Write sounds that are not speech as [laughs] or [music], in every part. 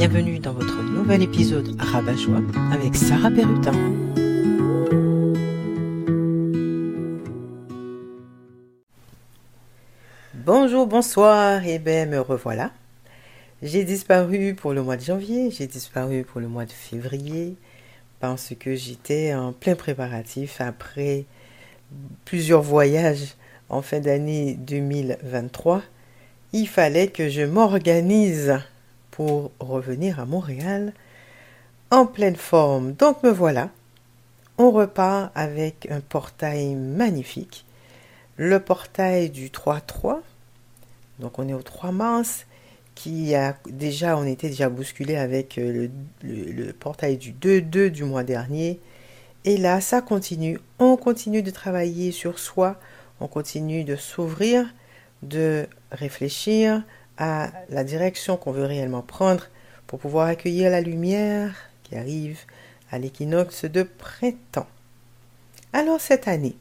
bienvenue dans votre nouvel épisode Rabat-Joie avec Sarah Perrutin. Bonjour, bonsoir, et bien me revoilà. J'ai disparu pour le mois de janvier, j'ai disparu pour le mois de février parce que j'étais en plein préparatif après plusieurs voyages en fin d'année 2023. Il fallait que je m'organise revenir à Montréal en pleine forme. Donc me voilà. On repart avec un portail magnifique. Le portail du 3-3. Donc on est au 3 mars. Qui a déjà, on était déjà bousculé avec euh, le, le portail du 2-2 du mois dernier. Et là, ça continue. On continue de travailler sur soi. On continue de s'ouvrir, de réfléchir, à la direction qu'on veut réellement prendre pour pouvoir accueillir la lumière qui arrive à l'équinoxe de printemps. Alors cette année,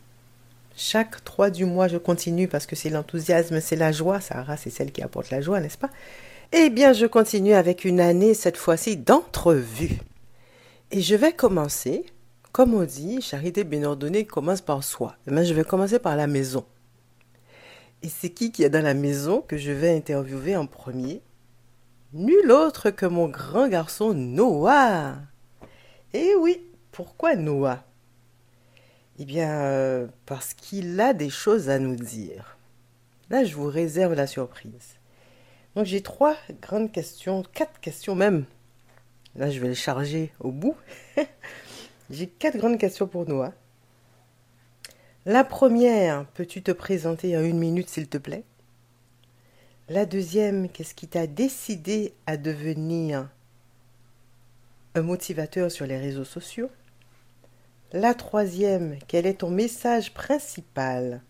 chaque 3 du mois, je continue parce que c'est l'enthousiasme, c'est la joie. Sarah, c'est celle qui apporte la joie, n'est-ce pas? Eh bien, je continue avec une année, cette fois-ci, d'entrevue. Et je vais commencer, comme on dit, charité bien ordonnée commence par soi. Mais je vais commencer par la maison. Et c'est qui qui est dans la maison que je vais interviewer en premier? Nul autre que mon grand garçon Noah. Eh oui, pourquoi Noah? Eh bien, euh, parce qu'il a des choses à nous dire. Là, je vous réserve la surprise. Donc, j'ai trois grandes questions, quatre questions même. Là, je vais le charger au bout. [laughs] j'ai quatre grandes questions pour Noah. La première, peux-tu te présenter en une minute s'il te plaît? La deuxième, qu'est-ce qui t'a décidé à devenir un motivateur sur les réseaux sociaux? La troisième, quel est ton message principal?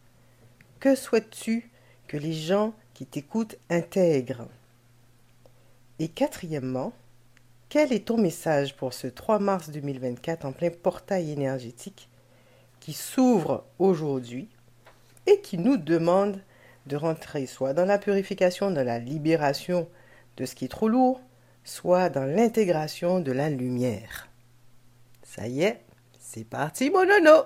Que souhaites-tu que les gens qui t'écoutent intègrent? Et quatrièmement, quel est ton message pour ce 3 mars 2024 en plein portail énergétique? Qui s'ouvre aujourd'hui et qui nous demande de rentrer soit dans la purification, dans la libération de ce qui est trop lourd, soit dans l'intégration de la lumière. Ça y est, c'est parti mon nono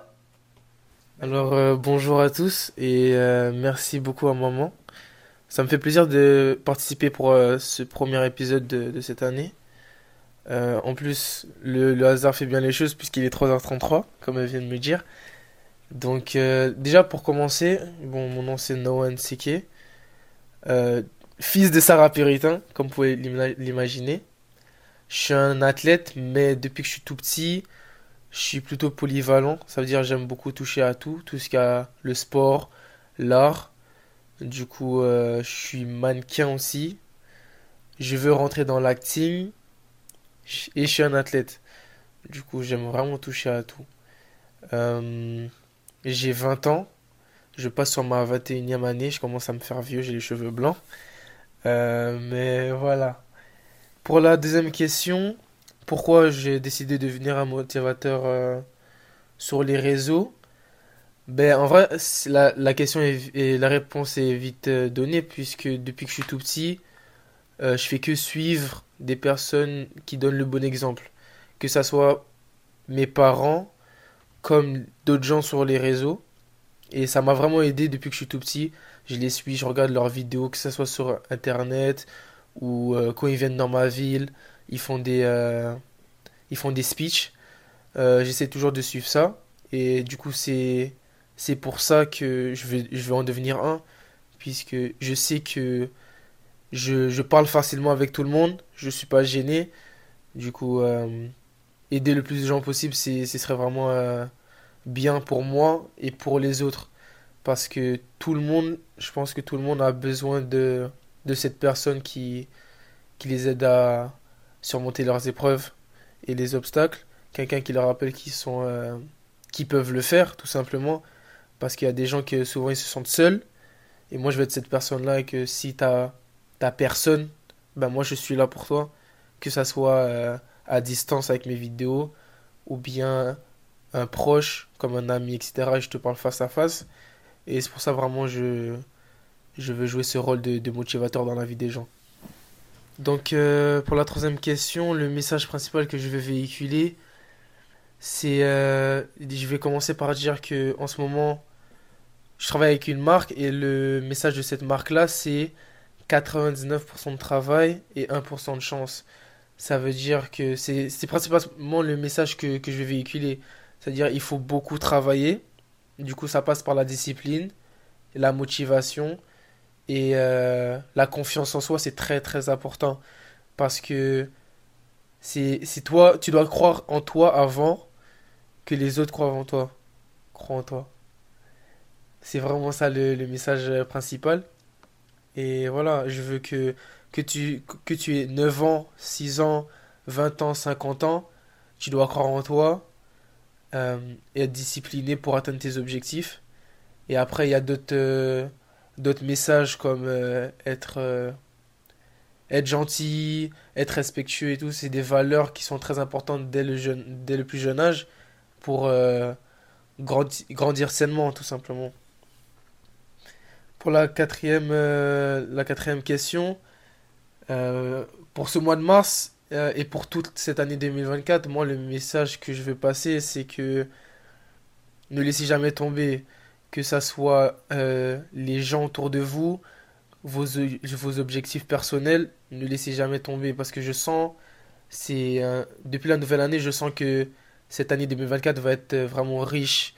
Alors euh, bonjour à tous et euh, merci beaucoup à maman. Ça me fait plaisir de participer pour euh, ce premier épisode de, cette année. En plus, le, hasard fait bien les choses puisqu'il est 3h33, comme elle vient de me dire. Donc, euh, déjà pour commencer, bon, mon nom c'est Noah Sike, euh, fils de Sarah Puritain, comme vous pouvez l'imaginer. Je suis un athlète, mais depuis que je suis tout petit, je suis plutôt polyvalent. Ça veut dire j'aime beaucoup toucher à tout, tout ce qui a le sport, l'art. Du coup, euh, je suis mannequin aussi. Je veux rentrer dans l'acting et je suis un athlète. Du coup, j'aime vraiment toucher à tout. Euh, j'ai 20 ans. Je passe sur ma 21e année. Je commence à me faire vieux. J'ai les cheveux blancs. Euh, mais voilà. Pour la deuxième question, pourquoi j'ai décidé de devenir un motivateur euh, sur les réseaux? Ben, en vrai, la, question et la réponse est vite donnée puisque depuis que je suis tout petit, je fais que suivre des personnes qui donnent le bon exemple. Que ça soit mes parents, comme d'autres gens sur les réseaux. Et ça m'a vraiment aidé depuis que je suis tout petit. Je les suis, je regarde leurs vidéos, que ce soit sur internet ou euh, quand ils viennent dans ma ville, ils font des, euh, ils font des speeches. Euh, j'essaie toujours de suivre ça. Et du coup, c'est, pour ça que je vais, je vais en devenir un. Puisque je sais que je, parle facilement avec tout le monde. Je suis pas gêné. Du coup, aider le plus de gens possible, ce serait vraiment euh, bien pour moi et pour les autres. Parce que tout le monde, je pense que tout le monde a besoin de, de cette personne qui, qui les aide à surmonter leurs épreuves et les obstacles. Quelqu'un qui leur rappelle qu'ils euh, peuvent le faire, tout simplement. Parce qu'il y a des gens qui souvent ils se sentent seuls. Et moi, je vais être cette personne-là et que si tu as personne, ben moi, je suis là pour toi. Que ça soit... Euh, à distance avec mes vidéos, ou bien un proche, comme un ami, etc. Et je te parle face à face. Et c'est pour ça vraiment je, je veux jouer ce rôle de, motivateur dans la vie des gens. Donc, euh, pour la troisième question, le message principal que je vais véhiculer, c'est, euh, je vais commencer par dire que en ce moment, je travaille avec une marque et le message de cette marque-là, c'est 99% de travail et 1% de chance. Ça veut dire que c'est principalement le message que, que je vais véhiculer. C'est-à-dire il faut beaucoup travailler. Du coup, ça passe par la discipline, la motivation et euh, la confiance en soi, c'est très très important. Parce que c'est toi, tu dois croire en toi avant que les autres croient en toi. Crois en toi. C'est vraiment ça le, le message principal. Et voilà, je veux que, que tu, que tu aies 9 ans, 6 ans, 20 ans, 50 ans, tu dois croire en toi euh, et être discipliné pour atteindre tes objectifs. Et après, il y a d'autres euh, messages comme euh, être, être gentil, être respectueux et tout. C'est des valeurs qui sont très importantes dès le jeune, dès le plus jeune âge pour grandi- grandir sainement, tout simplement. Pour la quatrième, euh, la quatrième question, euh, pour ce mois de mars euh, et pour toute cette année 2024, moi, le message que je veux passer, c'est que ne laissez jamais tomber, que ça soit les gens autour de vous, vos, vos objectifs personnels, ne laissez jamais tomber parce que je sens, c'est depuis la nouvelle année, je sens que cette année 2024 va être vraiment riche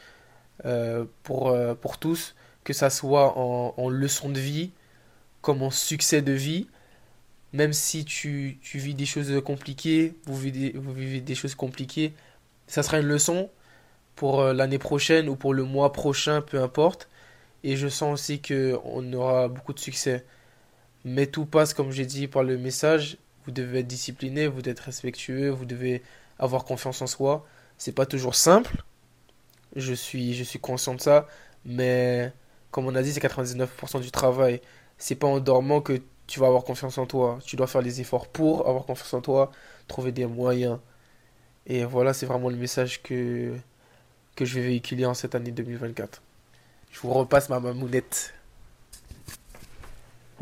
pour, pour tous, que ça soit en, leçons de vie, comme en succès de vie. Même si tu, vis des choses compliquées, vous vivez, des choses compliquées, ça sera une leçon pour euh, l'année prochaine ou pour le mois prochain, peu importe. Et je sens aussi que on aura beaucoup de succès. Mais tout passe, comme j'ai dit, par le message. Vous devez être discipliné, vous devez être respectueux, vous devez avoir confiance en soi. C'est pas toujours simple, je suis, je suis conscient de ça, mais comme on a dit, c'est 99% du travail. C'est pas en dormant que tu vas avoir confiance en toi. Tu dois faire les efforts pour avoir confiance en toi, trouver des moyens. Et voilà, c'est vraiment le message que, que je vais véhiculer en cette année 2024. Je vous repasse ma mamounette.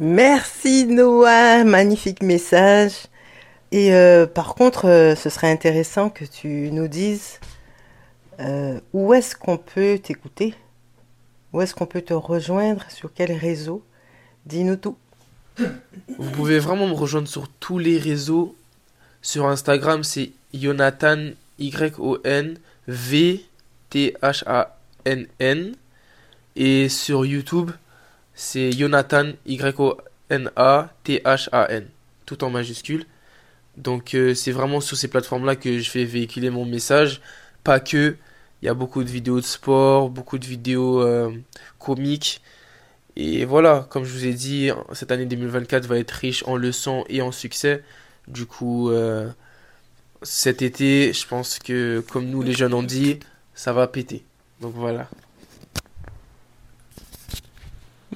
Merci Noah, magnifique message. Et euh, par contre, euh, ce serait intéressant que tu nous dises euh, où est-ce qu'on peut t'écouter, où est-ce qu'on peut te rejoindre, sur quel réseau? Dis-nous tout. Vous pouvez vraiment me rejoindre sur tous les réseaux. Sur Instagram, c'est Jonathan, Y-O-N-V-T-H-A-N-N. Et sur YouTube, c'est Jonathan, Y-O-N-A-T-H-A-N. Tout en majuscule. Donc euh, c'est vraiment sur ces plateformes-là que je vais véhiculer mon message. Pas que. Il y a beaucoup de vidéos de sport, beaucoup de vidéos euh, comiques. Et voilà, comme je vous ai dit, cette année 2024 va être riche en leçons et en succès. Du coup, euh, cet été, je pense que, comme nous les jeunes on dit, ça va péter. Donc voilà.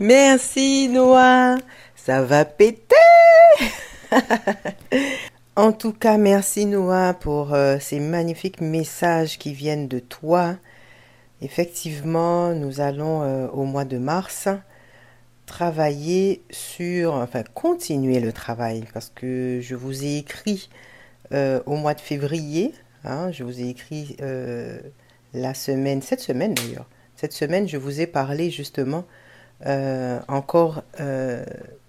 Merci Noah, ça va péter. [laughs] En tout cas, merci Noah pour euh, ces magnifiques messages qui viennent de toi. Effectivement, nous allons euh, au mois de mars travailler sur, enfin continuer le travail parce que je vous ai écrit euh, au mois de février, hein, je vous ai écrit la semaine, cette semaine d'ailleurs, cette semaine je vous ai parlé justement encore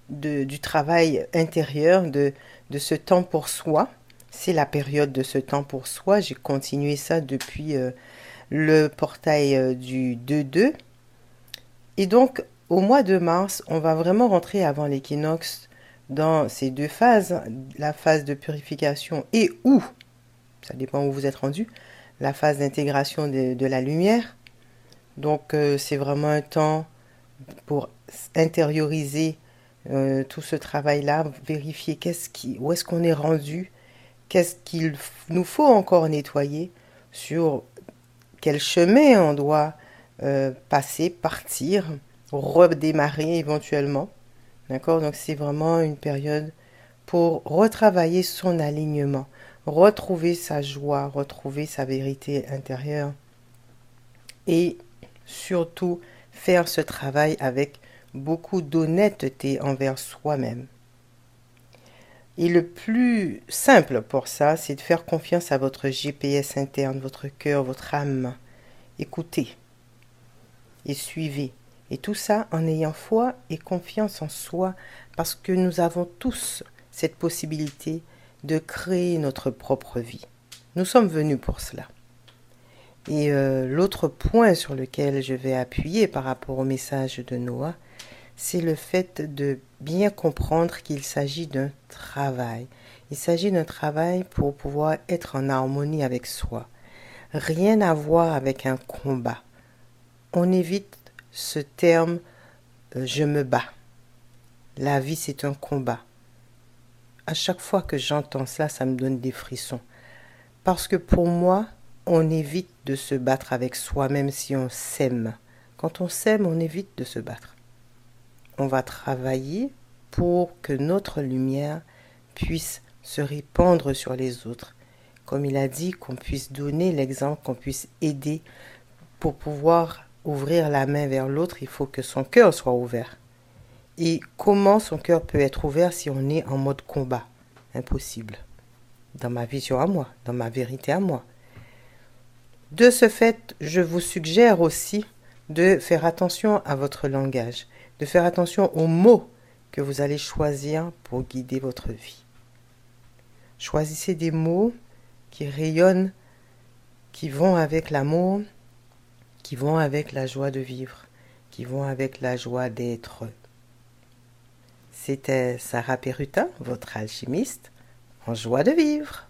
du travail intérieur, de, de ce temps pour soi. C'est la période de ce temps pour soi. J'ai continué ça depuis euh, le portail euh, du 2-2. Et donc, au mois de mars, on va vraiment rentrer avant l'équinoxe dans ces deux phases, la phase de purification et où, ça dépend où vous êtes rendu, la phase d'intégration de, la lumière. Donc, euh, c'est vraiment un temps pour intérioriser euh, tout ce travail-là, vérifier qu'est-ce qui, où est-ce qu'on est rendu, qu'est-ce qu'il nous faut encore nettoyer, sur quel chemin on doit euh, passer, partir, redémarrer éventuellement. D'accord? Donc c'est vraiment une période pour retravailler son alignement, retrouver sa joie, retrouver sa vérité intérieure et surtout faire ce travail avec beaucoup d'honnêteté envers soi-même. Et le plus simple pour ça, c'est de faire confiance à votre GPS interne, votre cœur, votre âme. Écoutez et suivez. Et tout ça en ayant foi et confiance en soi, parce que nous avons tous cette possibilité de créer notre propre vie. Nous sommes venus pour cela. Et euh, l'autre point sur lequel je vais appuyer par rapport au message de Noah, c'est le fait de bien comprendre qu'il s'agit d'un travail. Il s'agit d'un travail pour pouvoir être en harmonie avec soi. Rien à voir avec un combat. On évite ce terme euh, je me bats. La vie, c'est un combat. À chaque fois que j'entends cela, ça me donne des frissons. Parce que pour moi, on évite de se battre avec soi-même si on s'aime. Quand on s'aime, on évite de se battre. On va travailler pour que notre lumière puisse se répandre sur les autres. Comme il a dit, qu'on puisse donner l'exemple, qu'on puisse aider pour pouvoir ouvrir la main vers l'autre, il faut que son cœur soit ouvert. Et comment son cœur peut être ouvert si on est en mode combat? Impossible. Dans ma vision à moi, dans ma vérité à moi. De ce fait, je vous suggère aussi de faire attention à votre langage, de faire attention aux mots que vous allez choisir pour guider votre vie. Choisissez des mots qui rayonnent, qui vont avec l'amour, qui vont avec la joie de vivre, qui vont avec la joie d'être. C'était Sarah Perrutin, votre alchimiste, en joie de vivre.